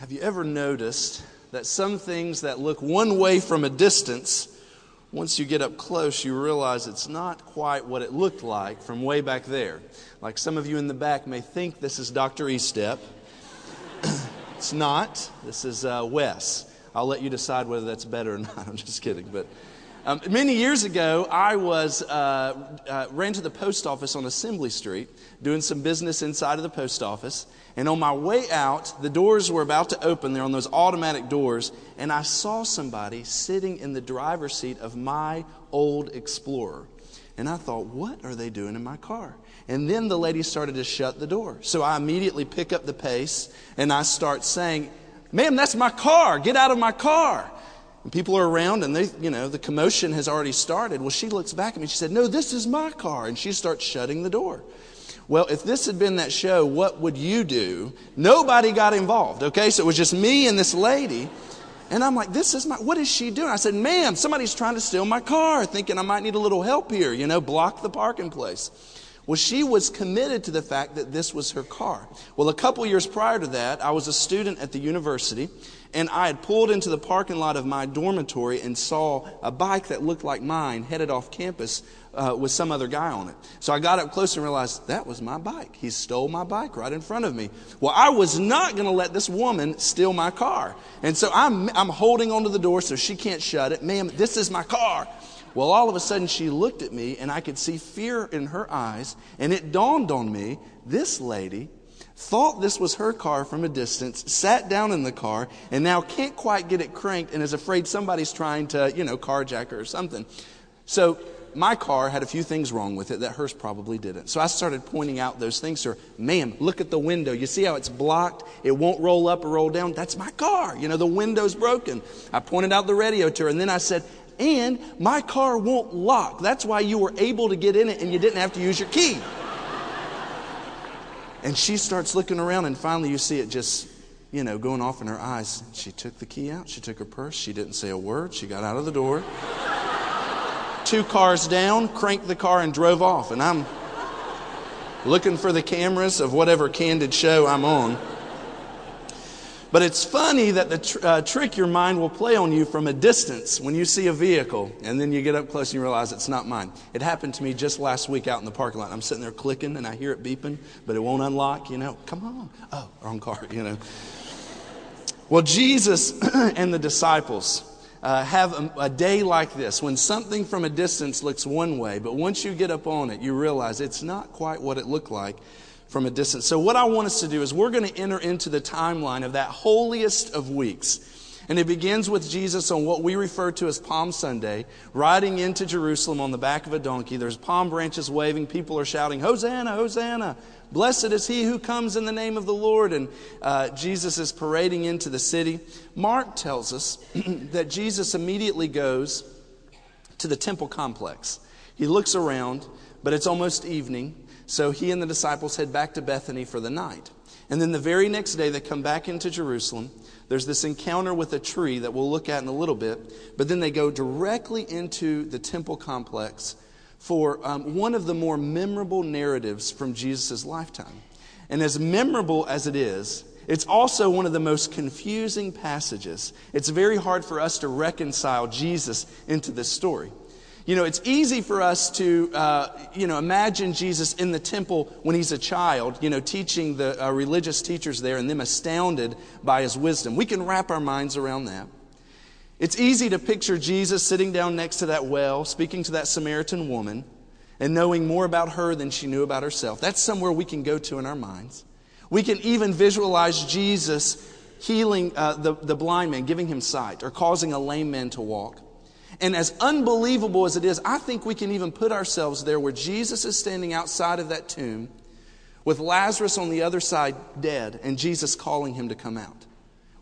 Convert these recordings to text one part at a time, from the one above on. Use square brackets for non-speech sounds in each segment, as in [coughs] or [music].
Have you ever noticed that some things that look one way from a distance, once you get up close, you realize it's not quite what it looked like from way back there? Like some of you in the back may think this is Dr. Estep. [coughs] it's not. This is uh, Wes. I'll let you decide whether that's better or not. [laughs] I'm just kidding. But um, many years ago, I was uh, uh, ran to the post office on Assembly Street, doing some business inside of the post office. And on my way out, the doors were about to open. They're on those automatic doors, and I saw somebody sitting in the driver's seat of my old Explorer. And I thought, what are they doing in my car? And then the lady started to shut the door. So I immediately pick up the pace and I start saying, Ma'am, that's my car. Get out of my car. And people are around and they, you know, the commotion has already started. Well, she looks back at me. She said, No, this is my car. And she starts shutting the door. Well, if this had been that show, what would you do? Nobody got involved, okay? So it was just me and this lady. And I'm like, this is my, what is she doing? I said, ma'am, somebody's trying to steal my car, thinking I might need a little help here, you know, block the parking place. Well, she was committed to the fact that this was her car. Well, a couple years prior to that, I was a student at the university, and I had pulled into the parking lot of my dormitory and saw a bike that looked like mine headed off campus uh, with some other guy on it. So I got up close and realized that was my bike. He stole my bike right in front of me. Well, I was not going to let this woman steal my car. And so I'm, I'm holding onto the door so she can't shut it. Ma'am, this is my car. Well, all of a sudden she looked at me and I could see fear in her eyes. And it dawned on me this lady thought this was her car from a distance, sat down in the car, and now can't quite get it cranked and is afraid somebody's trying to, you know, carjack her or something. So my car had a few things wrong with it that hers probably didn't. So I started pointing out those things to her. Ma'am, look at the window. You see how it's blocked? It won't roll up or roll down. That's my car. You know, the window's broken. I pointed out the radio to her, and then I said, and my car won't lock. That's why you were able to get in it and you didn't have to use your key. And she starts looking around, and finally you see it just, you know, going off in her eyes. She took the key out, she took her purse, she didn't say a word, she got out of the door. [laughs] Two cars down, cranked the car, and drove off. And I'm looking for the cameras of whatever candid show I'm on. But it's funny that the tr- uh, trick your mind will play on you from a distance when you see a vehicle and then you get up close and you realize it's not mine. It happened to me just last week out in the parking lot. I'm sitting there clicking and I hear it beeping, but it won't unlock, you know. Come on. Oh, wrong car, [laughs] you know. Well, Jesus [clears throat] and the disciples uh, have a, a day like this when something from a distance looks one way, but once you get up on it, you realize it's not quite what it looked like from a distance. So, what I want us to do is we're going to enter into the timeline of that holiest of weeks. And it begins with Jesus on what we refer to as Palm Sunday, riding into Jerusalem on the back of a donkey. There's palm branches waving. People are shouting, Hosanna, Hosanna. Blessed is he who comes in the name of the Lord. And uh, Jesus is parading into the city. Mark tells us [clears throat] that Jesus immediately goes to the temple complex. He looks around, but it's almost evening. So he and the disciples head back to Bethany for the night. And then the very next day, they come back into Jerusalem. There's this encounter with a tree that we'll look at in a little bit. But then they go directly into the temple complex for um, one of the more memorable narratives from Jesus' lifetime. And as memorable as it is, it's also one of the most confusing passages. It's very hard for us to reconcile Jesus into this story. You know, it's easy for us to, uh, you know, imagine Jesus in the temple when he's a child, you know, teaching the uh, religious teachers there and them astounded by his wisdom. We can wrap our minds around that. It's easy to picture Jesus sitting down next to that well, speaking to that Samaritan woman, and knowing more about her than she knew about herself. That's somewhere we can go to in our minds. We can even visualize Jesus healing uh, the, the blind man, giving him sight, or causing a lame man to walk. And as unbelievable as it is, I think we can even put ourselves there where Jesus is standing outside of that tomb with Lazarus on the other side dead and Jesus calling him to come out.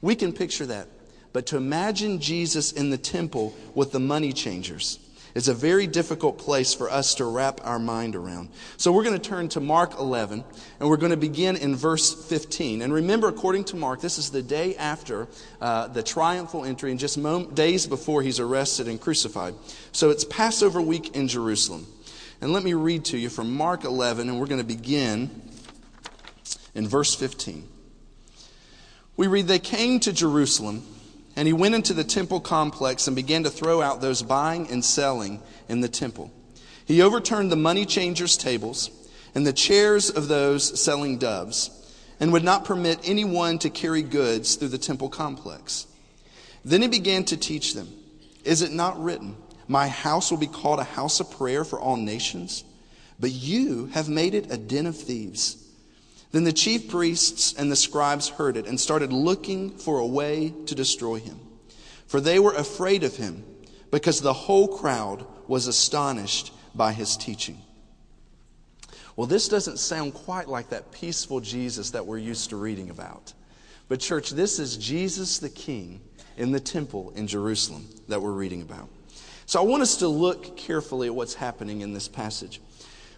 We can picture that. But to imagine Jesus in the temple with the money changers, is a very difficult place for us to wrap our mind around. So we're going to turn to Mark 11, and we're going to begin in verse 15. And remember, according to Mark, this is the day after uh, the triumphal entry, and just days before he's arrested and crucified. So it's Passover week in Jerusalem. And let me read to you from Mark 11, and we're going to begin in verse 15. We read, They came to Jerusalem, and he went into the temple complex and began to throw out those buying and selling in the temple. He overturned the money changers' tables and the chairs of those selling doves, and would not permit anyone to carry goods through the temple complex. Then he began to teach them Is it not written, My house will be called a house of prayer for all nations? But you have made it a den of thieves. Then the chief priests and the scribes heard it and started looking for a way to destroy him. For they were afraid of him because the whole crowd was astonished by his teaching. Well, this doesn't sound quite like that peaceful Jesus that we're used to reading about. But, church, this is Jesus the King in the temple in Jerusalem that we're reading about. So, I want us to look carefully at what's happening in this passage.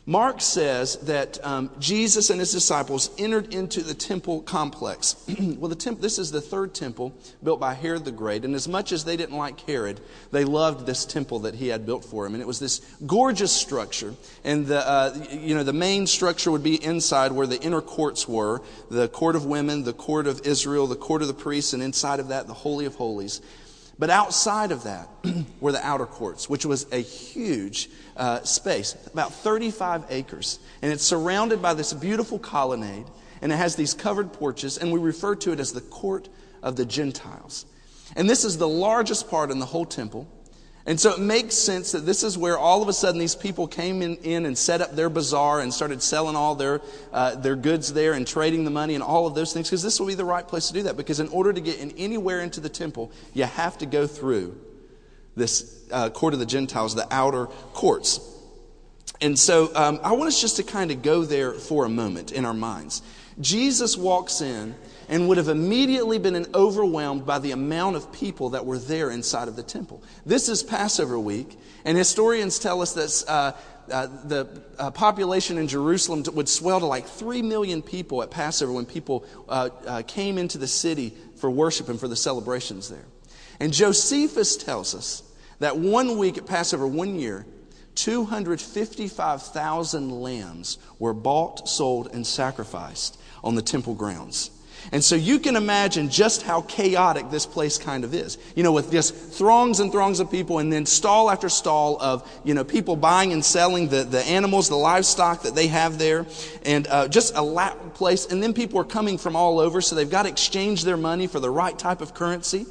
Mark says that um, Jesus and his disciples entered into the temple complex. [clears throat] well, the temp- this is the third temple built by Herod the Great, and as much as they didn't like Herod, they loved this temple that he had built for him. And it was this gorgeous structure, and the uh, you know the main structure would be inside where the inner courts were: the court of women, the court of Israel, the court of the priests, and inside of that, the holy of holies. But outside of that [clears throat] were the outer courts, which was a huge uh, space, about 35 acres. And it's surrounded by this beautiful colonnade, and it has these covered porches, and we refer to it as the court of the Gentiles. And this is the largest part in the whole temple. And so it makes sense that this is where all of a sudden these people came in, in and set up their bazaar and started selling all their, uh, their goods there and trading the money and all of those things, because this will be the right place to do that. Because in order to get in anywhere into the temple, you have to go through this uh, court of the Gentiles, the outer courts. And so um, I want us just to kind of go there for a moment in our minds. Jesus walks in and would have immediately been overwhelmed by the amount of people that were there inside of the temple. This is Passover week, and historians tell us that uh, uh, the uh, population in Jerusalem would swell to like 3 million people at Passover when people uh, uh, came into the city for worship and for the celebrations there. And Josephus tells us that one week at Passover, one year, 255,000 lambs were bought, sold, and sacrificed on the temple grounds. And so you can imagine just how chaotic this place kind of is. You know, with just throngs and throngs of people and then stall after stall of, you know, people buying and selling the, the animals, the livestock that they have there. And uh, just a loud place. And then people are coming from all over, so they've got to exchange their money for the right type of currency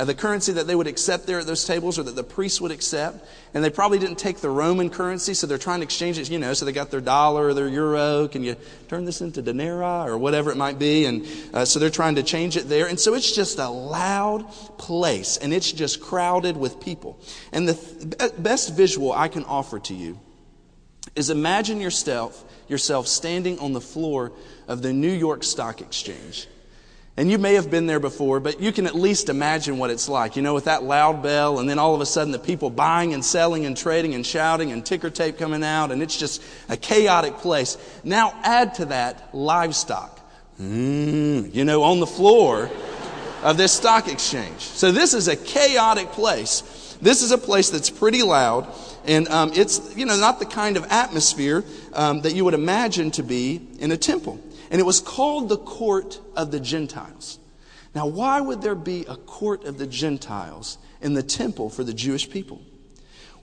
uh, the currency that they would accept there at those tables or that the priests would accept. And they probably didn't take the Roman currency, so they're trying to exchange it, you know, so they got their dollar or their euro. Can you turn this into denarii or whatever it might be? And uh, so they're trying to change it there. And so it's just a loud place and it's just crowded with people. And the th- best visual I can offer to you is imagine yourself, yourself standing on the floor of the New York Stock Exchange. And you may have been there before, but you can at least imagine what it's like, you know, with that loud bell, and then all of a sudden the people buying and selling and trading and shouting and ticker tape coming out, and it's just a chaotic place. Now add to that livestock, mm, you know, on the floor of this stock exchange. So this is a chaotic place. This is a place that's pretty loud, and um, it's, you know, not the kind of atmosphere um, that you would imagine to be in a temple. And it was called the court of the Gentiles. Now, why would there be a court of the Gentiles in the temple for the Jewish people?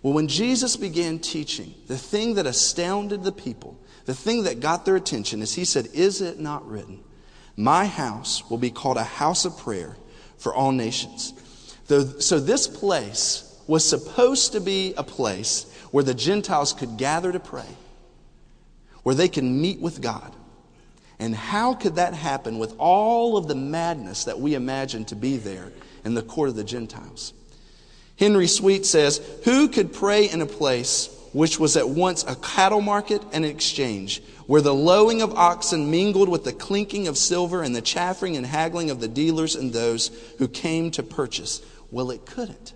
Well, when Jesus began teaching, the thing that astounded the people, the thing that got their attention is he said, Is it not written, My house will be called a house of prayer for all nations? So, this place was supposed to be a place where the Gentiles could gather to pray, where they could meet with God. And how could that happen with all of the madness that we imagine to be there in the court of the Gentiles? Henry Swete says, Who could pray in a place which was at once a cattle market and an exchange, where the lowing of oxen mingled with the clinking of silver and the chaffering and haggling of the dealers and those who came to purchase? Well, it couldn't.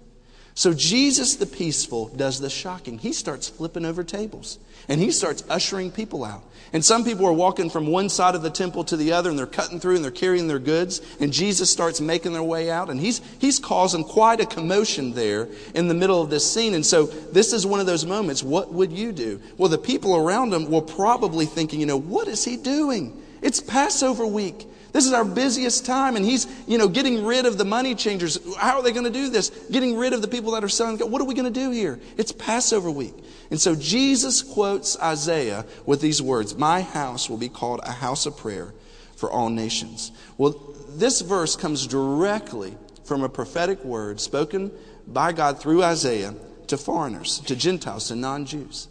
So Jesus the peaceful does the shocking. He starts flipping over tables and he starts ushering people out. And some people are walking from one side of the temple to the other and they're cutting through and they're carrying their goods and Jesus starts making their way out and he's he's causing quite a commotion there in the middle of this scene. And so this is one of those moments. What would you do? Well, the people around him were probably thinking, you know, what is he doing? It's Passover week. This is our busiest time, and he's, you know, getting rid of the money changers. How are they going to do this? Getting rid of the people that are selling. What are we going to do here? It's Passover week. And so Jesus quotes Isaiah with these words My house will be called a house of prayer for all nations. Well, this verse comes directly from a prophetic word spoken by God through Isaiah to foreigners, to Gentiles, to non Jews,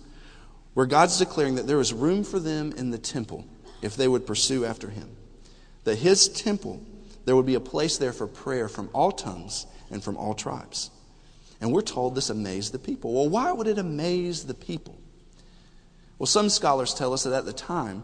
where God's declaring that there is room for them in the temple if they would pursue after him that his temple, there would be a place there for prayer from all tongues and from all tribes. And we're told this amazed the people. Well, why would it amaze the people? Well, some scholars tell us that at the time,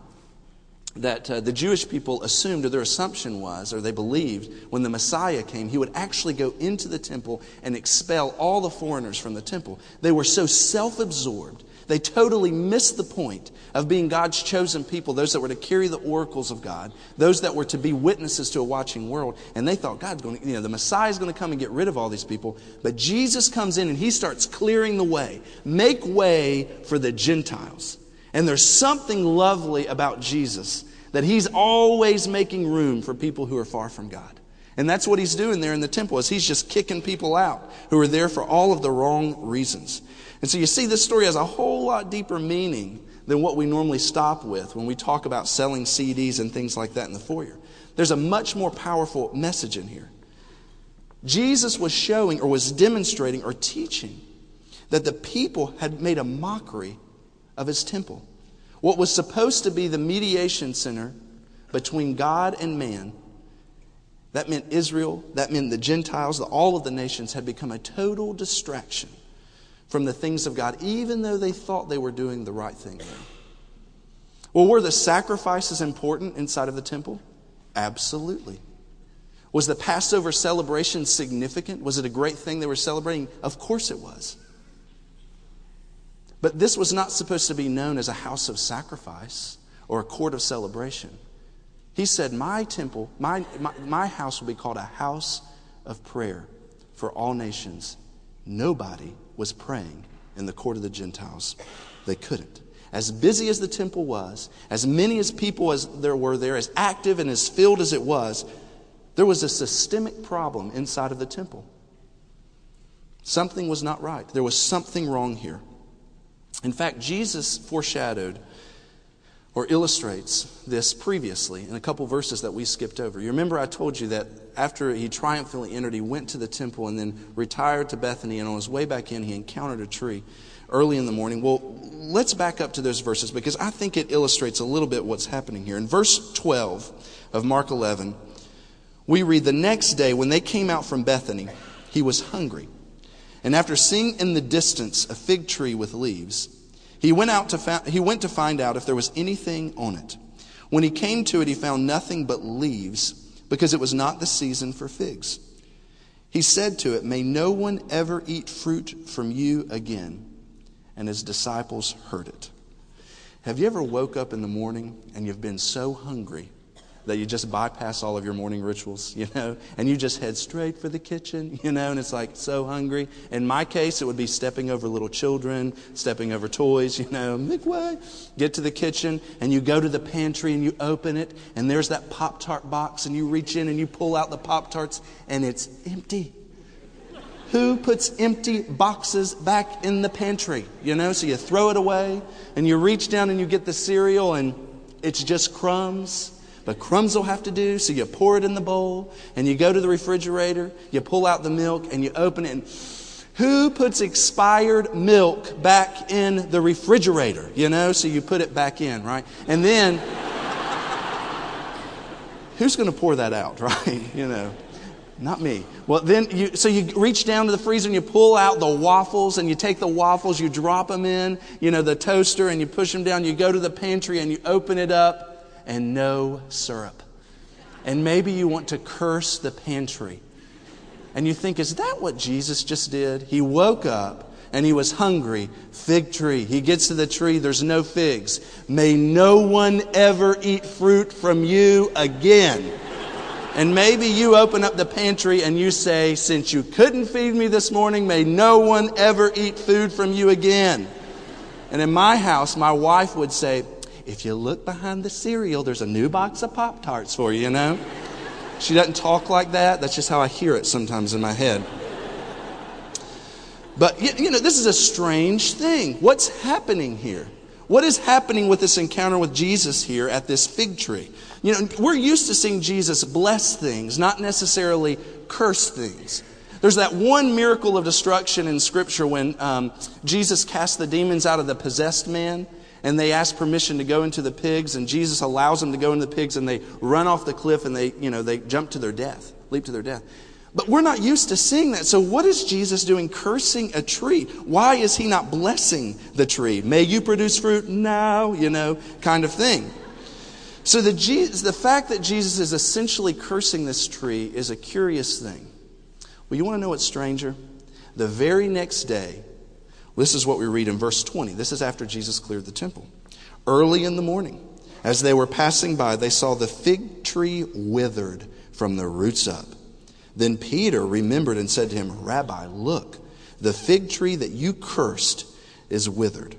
that uh, the Jewish people assumed, or their assumption was, or they believed, when the Messiah came, he would actually go into the temple and expel all the foreigners from the temple. They were so self absorbed they totally missed the point of being God's chosen people, those that were to carry the oracles of God, those that were to be witnesses to a watching world. And they thought God's going to, you know, the Messiah is going to come and get rid of all these people. But Jesus comes in and he starts clearing the way, make way for the Gentiles. And there's something lovely about Jesus that he's always making room for people who are far from God. And that's what he's doing there in the temple is he's just kicking people out who are there for all of the wrong reasons. And so you see, this story has a whole lot deeper meaning than what we normally stop with when we talk about selling CDs and things like that in the foyer. There's a much more powerful message in here. Jesus was showing or was demonstrating or teaching that the people had made a mockery of his temple. What was supposed to be the mediation center between God and man, that meant Israel, that meant the Gentiles, all of the nations had become a total distraction from the things of God, even though they thought they were doing the right thing. Well, were the sacrifices important inside of the temple? Absolutely. Was the Passover celebration significant? Was it a great thing they were celebrating? Of course it was. But this was not supposed to be known as a house of sacrifice or a court of celebration. He said, My temple, my, my, my house will be called a house of prayer for all nations. Nobody was praying in the court of the Gentiles. They couldn't. As busy as the temple was, as many as people as there were there, as active and as filled as it was, there was a systemic problem inside of the temple. Something was not right. There was something wrong here. In fact, Jesus foreshadowed or illustrates this previously in a couple verses that we skipped over. You remember I told you that after he triumphantly entered, he went to the temple and then retired to Bethany, and on his way back in, he encountered a tree early in the morning. Well, let's back up to those verses because I think it illustrates a little bit what's happening here. In verse 12 of Mark 11, we read, The next day, when they came out from Bethany, he was hungry. And after seeing in the distance a fig tree with leaves, he went, out to fa- he went to find out if there was anything on it. When he came to it, he found nothing but leaves, because it was not the season for figs. He said to it, May no one ever eat fruit from you again. And his disciples heard it. Have you ever woke up in the morning and you've been so hungry that you just bypass all of your morning rituals, you know, and you just head straight for the kitchen, [laughs] you know, and it's like so hungry. In my case, it would be stepping over little children, stepping over toys, you know, make way. Get to the kitchen and you go to the pantry and you open it and there's that Pop Tart box and you reach in and you pull out the Pop Tarts and it's empty. Who puts empty boxes back in the pantry? You know, so you throw it away and you reach down and you get the cereal and it's just crumbs but crumbs will have to do, so you pour it in the bowl and you go to the refrigerator, you pull out the milk and you open it. And who puts expired milk back in the refrigerator? You know, so you put it back in, right? And then who's going to pour that out, [laughs] right? You know. Not me. Well, then you, so you reach down to the freezer and you pull out the waffles and you take the waffles, you drop them in, you know, the toaster and you push them down. You go to the pantry and you open it up and no syrup. And maybe you want to curse the pantry. And you think, is that what Jesus just did? He woke up and he was hungry. Fig tree. He gets to the tree, there's no figs. May no one ever eat fruit from you again. And maybe you open up the pantry and you say, Since you couldn't feed me this morning, may no one ever eat food from you again. And in my house, my wife would say, if you look behind the cereal, there's a new box of Pop Tarts for you, you know? She doesn't talk like that. That's just how I hear it sometimes in my head. But, you know, this is a strange thing. What's happening here? What is happening with this encounter with Jesus here at this fig tree? You know, we're used to seeing Jesus bless things, not necessarily curse things. There's that one miracle of destruction in Scripture when um, Jesus cast the demons out of the possessed man and they ask permission to go into the pigs and Jesus allows them to go into the pigs and they run off the cliff and they, you know, they jump to their death, leap to their death. But we're not used to seeing that. So what is Jesus doing cursing a tree? Why is he not blessing the tree? May you produce fruit now, you know, kind of thing. So the, the fact that Jesus is essentially cursing this tree is a curious thing. Well, you want to know what's stranger? The very next day, this is what we read in verse 20. This is after Jesus cleared the temple. Early in the morning, as they were passing by, they saw the fig tree withered from the roots up. Then Peter remembered and said to him, Rabbi, look, the fig tree that you cursed is withered.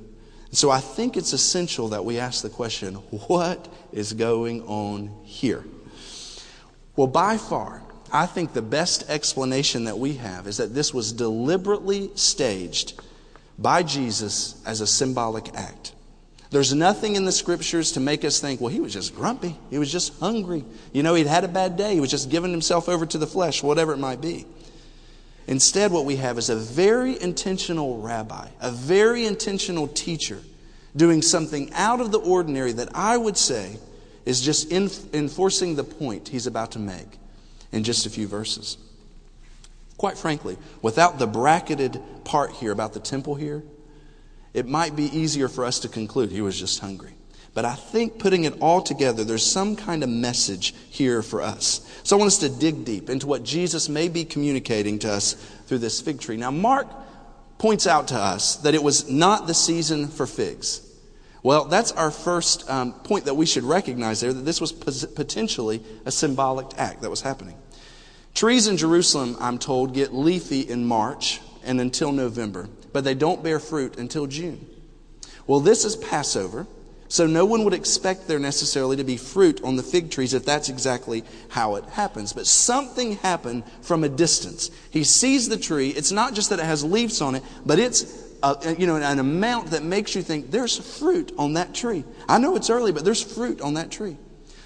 So I think it's essential that we ask the question, what is going on here? Well, by far, I think the best explanation that we have is that this was deliberately staged by Jesus as a symbolic act. There's nothing in the scriptures to make us think, well, he was just grumpy. He was just hungry. You know, he'd had a bad day. He was just giving himself over to the flesh, whatever it might be. Instead, what we have is a very intentional rabbi, a very intentional teacher doing something out of the ordinary that I would say is just enforcing the point he's about to make in just a few verses. Quite frankly, without the bracketed part here about the temple here, it might be easier for us to conclude he was just hungry. But I think putting it all together, there's some kind of message here for us. So I want us to dig deep into what Jesus may be communicating to us through this fig tree. Now, Mark points out to us that it was not the season for figs. Well, that's our first um, point that we should recognize there that this was potentially a symbolic act that was happening. Trees in Jerusalem, I'm told, get leafy in March and until November but they don't bear fruit until June. Well, this is Passover, so no one would expect there necessarily to be fruit on the fig trees if that's exactly how it happens. But something happened from a distance. He sees the tree. It's not just that it has leaves on it, but it's a, you know, an amount that makes you think there's fruit on that tree. I know it's early, but there's fruit on that tree.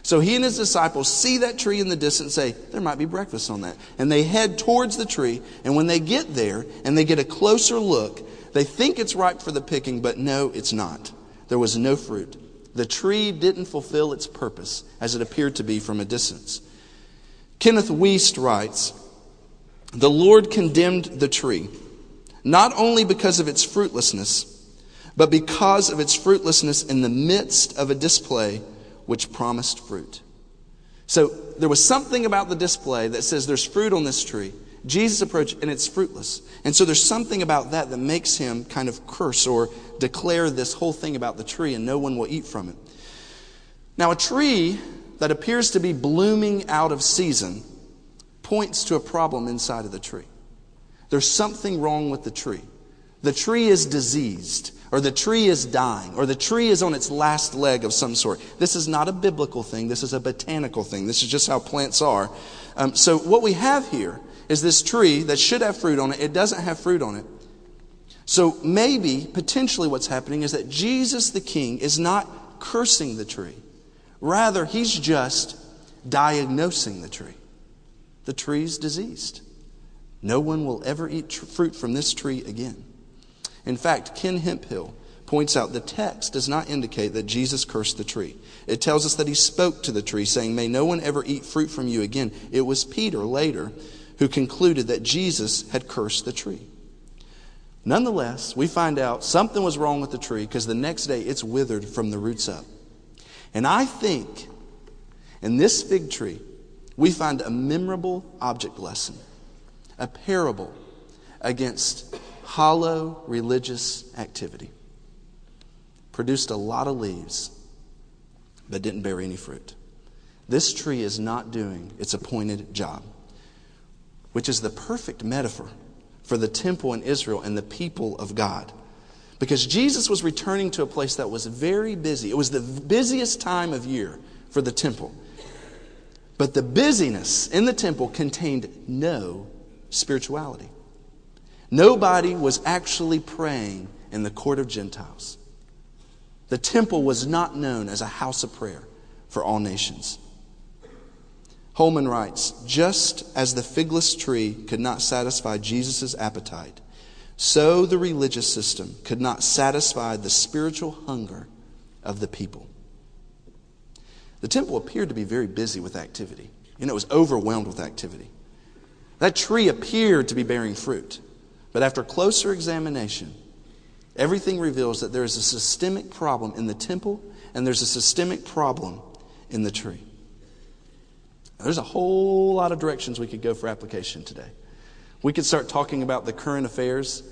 So he and his disciples see that tree in the distance say, there might be breakfast on that. And they head towards the tree. And when they get there and they get a closer look, they think it's ripe for the picking, but no, it's not. There was no fruit. The tree didn't fulfill its purpose as it appeared to be from a distance. Kenneth Wuest writes, The Lord condemned the tree, not only because of its fruitlessness, but because of its fruitlessness in the midst of a display which promised fruit. So there was something about the display that says there's fruit on this tree. Jesus approached and it's fruitless. And so there's something about that that makes him kind of curse or declare this whole thing about the tree and no one will eat from it. Now, a tree that appears to be blooming out of season points to a problem inside of the tree. There's something wrong with the tree. The tree is diseased or the tree is dying, or the tree is on its last leg of some sort. This is not a biblical thing. This is a botanical thing. This is just how plants are. Um, so, what we have here is this tree that should have fruit on it. It doesn't have fruit on it. So, maybe, potentially, what's happening is that Jesus the King is not cursing the tree. Rather, he's just diagnosing the tree. The tree's diseased. No one will ever eat tr- fruit from this tree again. In fact, Ken Hemphill points out the text does not indicate that Jesus cursed the tree. It tells us that he spoke to the tree, saying, May no one ever eat fruit from you again. It was Peter later who concluded that Jesus had cursed the tree. Nonetheless, we find out something was wrong with the tree because the next day it's withered from the roots up. And I think in this fig tree, we find a memorable object lesson, a parable against hollow religious activity. Produced a lot of leaves, but didn't bear any fruit. This tree is not doing its appointed job, which is the perfect metaphor for the temple in Israel and the people of God. Because Jesus was returning to a place that was very busy. It was the busiest time of year for the temple. But the busyness in the temple contained no spirituality. Nobody was actually praying in the court of Gentiles. The temple was not known as a house of prayer for all nations. Holman writes Just as the figless tree could not satisfy Jesus' appetite, so the religious system could not satisfy the spiritual hunger of the people. The temple appeared to be very busy with activity. and it was overwhelmed with activity. That tree appeared to be bearing fruit. But after closer examination, everything reveals that there is a systemic problem in the temple and there's a systemic problem in the tree. There's a whole lot of directions we could go for application today. We could start talking about the current affairs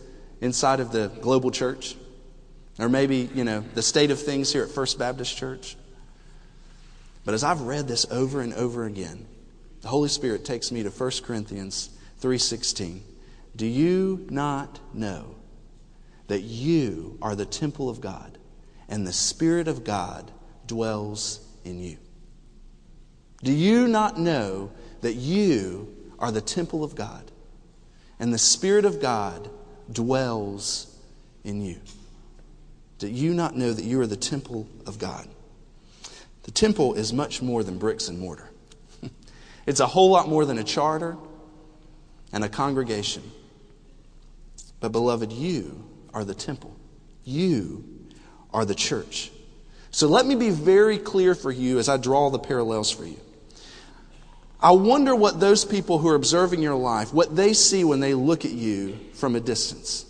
inside of the global church, or maybe, you know, the state of things here at First Baptist Church. But as I've read this over and over again, the Holy Spirit takes me to 1 Corinthians 3:16. Do you not know that you are the temple of God and the Spirit of God dwells in you? Do you not know that you are the temple of God and the Spirit of God dwells in you? Do you not know that you are the temple of God? The temple is much more than bricks and mortar. [laughs] it's a whole lot more than a charter and a congregation. But, beloved, you are the temple. You are the church. So let me be very clear for you as I draw the parallels for you. I wonder what those people who are observing your life, what they see when they look at you from a distance.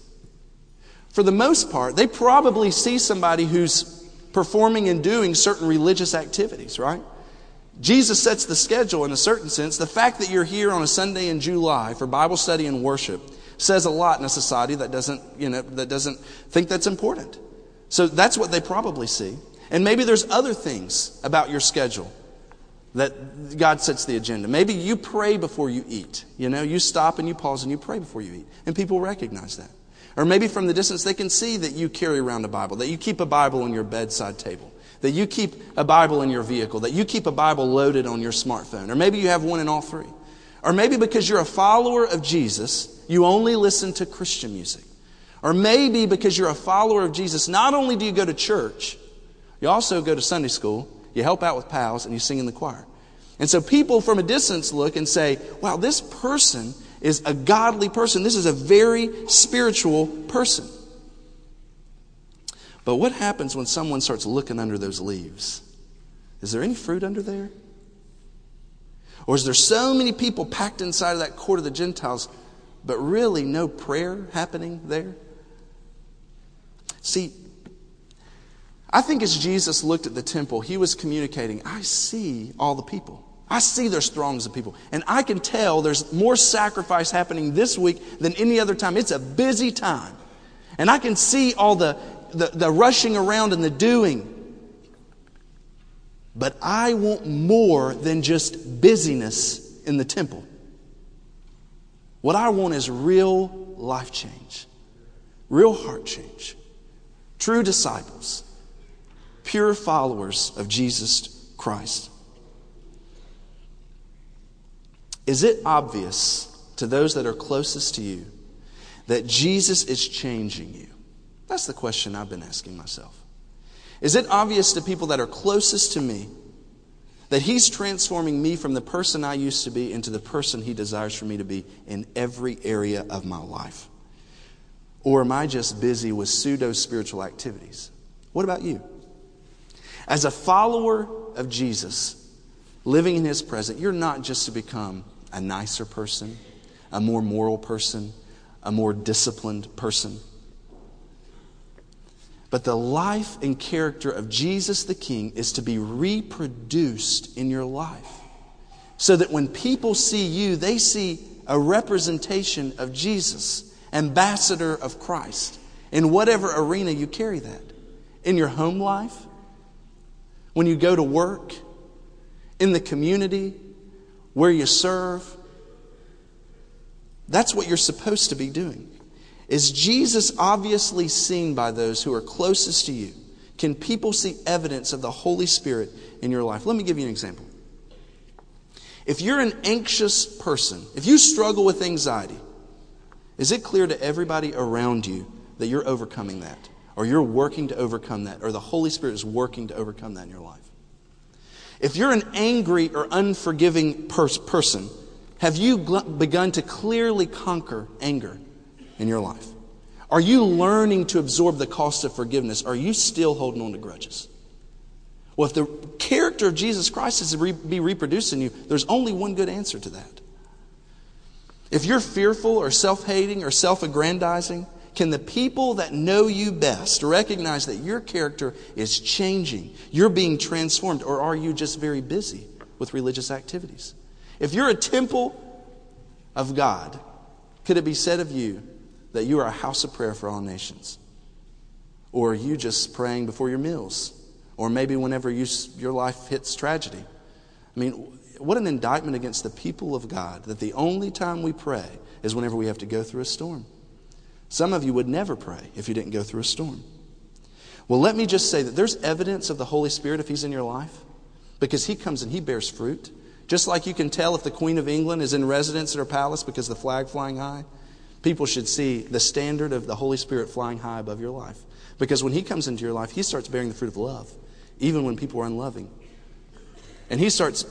For the most part, they probably see somebody who's performing and doing certain religious activities, right? Jesus sets the schedule in a certain sense. The fact that you're here on a Sunday in July for Bible study and worship says a lot in a society that doesn't, you know, that doesn't think that's important. So that's what they probably see. And maybe there's other things about your schedule that God sets the agenda. Maybe you pray before you eat. You know, you stop and you pause and you pray before you eat. And people recognize that. Or maybe from the distance they can see that you carry around a Bible, that you keep a Bible on your bedside table, that you keep a Bible in your vehicle, that you keep a Bible loaded on your smartphone. Or maybe you have one in all three. Or maybe because you're a follower of Jesus, you only listen to Christian music. Or maybe because you're a follower of Jesus, not only do you go to church, you also go to Sunday school you help out with pals, and you sing in the choir. And so people from a distance look and say, wow, this person is a godly person. This is a very spiritual person. But what happens when someone starts looking under those leaves? Is there any fruit under there? Or is there so many people packed inside of that court of the Gentiles, but really no prayer happening there? See, I think as Jesus looked at the temple, he was communicating, I see all the people. I see there's throngs of people. And I can tell there's more sacrifice happening this week than any other time. It's a busy time. And I can see all the, the, the rushing around and the doing. But I want more than just busyness in the temple. What I want is real life change, real heart change, true disciples pure followers of Jesus Christ. Is it obvious to those that are closest to you that Jesus is changing you? That's the question I've been asking myself. Is it obvious to people that are closest to me that He's transforming me from the person I used to be into the person He desires for me to be in every area of my life? Or am I just busy with pseudo spiritual activities? What about you? As a follower of Jesus, living in his presence, you're not just to become a nicer person, a more moral person, a more disciplined person. But the life and character of Jesus the King is to be reproduced in your life. So that when people see you, they see a representation of Jesus, ambassador of Christ, in whatever arena you carry that. In your home life, when you go to work, in the community, where you serve. That's what you're supposed to be doing. Is Jesus obviously seen by those who are closest to you? Can people see evidence of the Holy Spirit in your life? Let me give you an example. If you're an anxious person, if you struggle with anxiety, is it clear to everybody around you that you're overcoming that? Or you're working to overcome that? Or the Holy Spirit is working to overcome that in your life? If you're an angry or unforgiving pers- person, have you gl- begun to clearly conquer anger in your life? Are you learning to absorb the cost of forgiveness? Are you still holding on to grudges? Well, if the character of Jesus Christ is to re- be reproduced in you, there's only one good answer to that. If you're fearful or self hating or self aggrandizing, can the people that know you best recognize that your character is changing? You're being transformed, or are you just very busy with religious activities? If you're a temple of God, could it be said of you that you are a house of prayer for all nations? Or are you just praying before your meals? or maybe whenever you, your life hits tragedy. I mean, what an indictment against the people of God that the only time we pray is whenever we have to go through a storm. Some of you would never pray if you didn't go through a storm. Well, let me just say that there's evidence of the Holy Spirit if He's in your life because He comes and He bears fruit. Just like you can tell if the Queen of England is in residence at her palace because the flag flying high, people should see the standard of the Holy Spirit flying high above your life. Because when He comes into your life, He starts bearing the fruit of love even when people are unloving. And he starts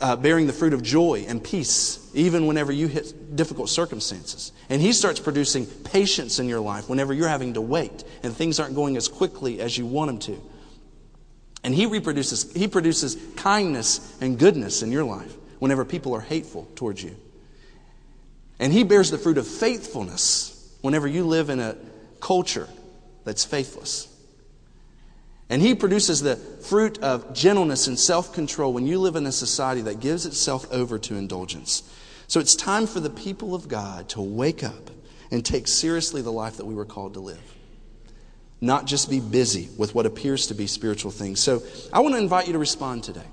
uh, bearing the fruit of joy and peace, even whenever you hit difficult circumstances. And he starts producing patience in your life whenever you're having to wait and things aren't going as quickly as you want them to. And he reproduces, he produces kindness and goodness in your life whenever people are hateful towards you. And he bears the fruit of faithfulness whenever you live in a culture that's faithless. And he produces the fruit of gentleness and self control when you live in a society that gives itself over to indulgence. So it's time for the people of God to wake up and take seriously the life that we were called to live. Not just be busy with what appears to be spiritual things. So I want to invite you to respond today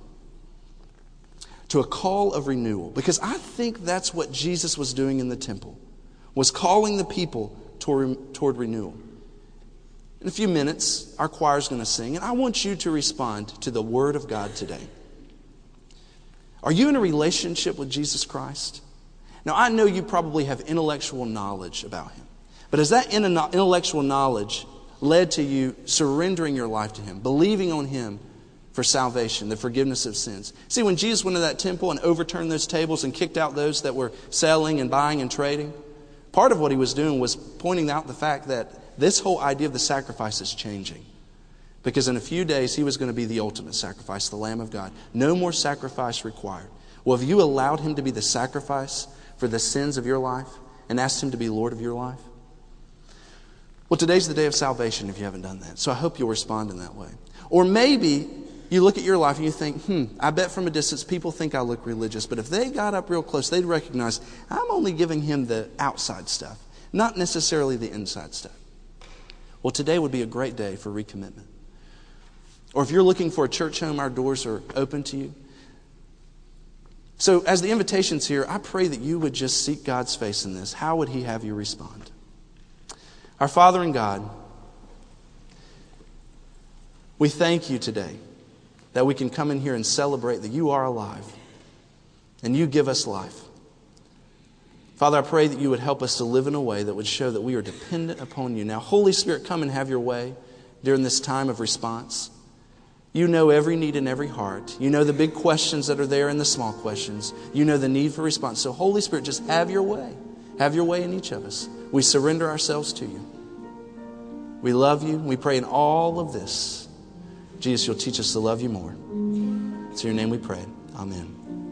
to a call of renewal because I think that's what Jesus was doing in the temple was calling the people toward, toward renewal. In a few minutes, our choir is going to sing, and I want you to respond to the Word of God today. Are you in a relationship with Jesus Christ? Now, I know you probably have intellectual knowledge about Him, but has that intellectual knowledge led to you surrendering your life to Him, believing on Him for salvation, the forgiveness of sins? See, when Jesus went to that temple and overturned those tables and kicked out those that were selling and buying and trading, part of what He was doing was pointing out the fact that this whole idea of the sacrifice is changing. Because in a few days, he was going to be the ultimate sacrifice, the Lamb of God. No more sacrifice required. Well, have you allowed him to be the sacrifice for the sins of your life and asked him to be Lord of your life? Well, today's the day of salvation if you haven't done that. So I hope you'll respond in that way. Or maybe you look at your life and you think, hmm, I bet from a distance people think I look religious, but if they got up real close, they'd recognize I'm only giving him the outside stuff, not necessarily the inside stuff. Well, today would be a great day for recommitment. Or if you're looking for a church home, our doors are open to you. So, as the invitation's here, I pray that you would just seek God's face in this. How would He have you respond? Our Father in God, we thank you today that we can come in here and celebrate that you are alive and you give us life. Father, I pray that you would help us to live in a way that would show that we are dependent upon you. Now, Holy Spirit, come and have your way during this time of response. You know every need in every heart. You know the big questions that are there and the small questions. You know the need for response. So, Holy Spirit, just have your way. Have your way in each of us. We surrender ourselves to you. We love you. We pray in all of this. Jesus, you'll teach us to love you more. It's in your name we pray. Amen.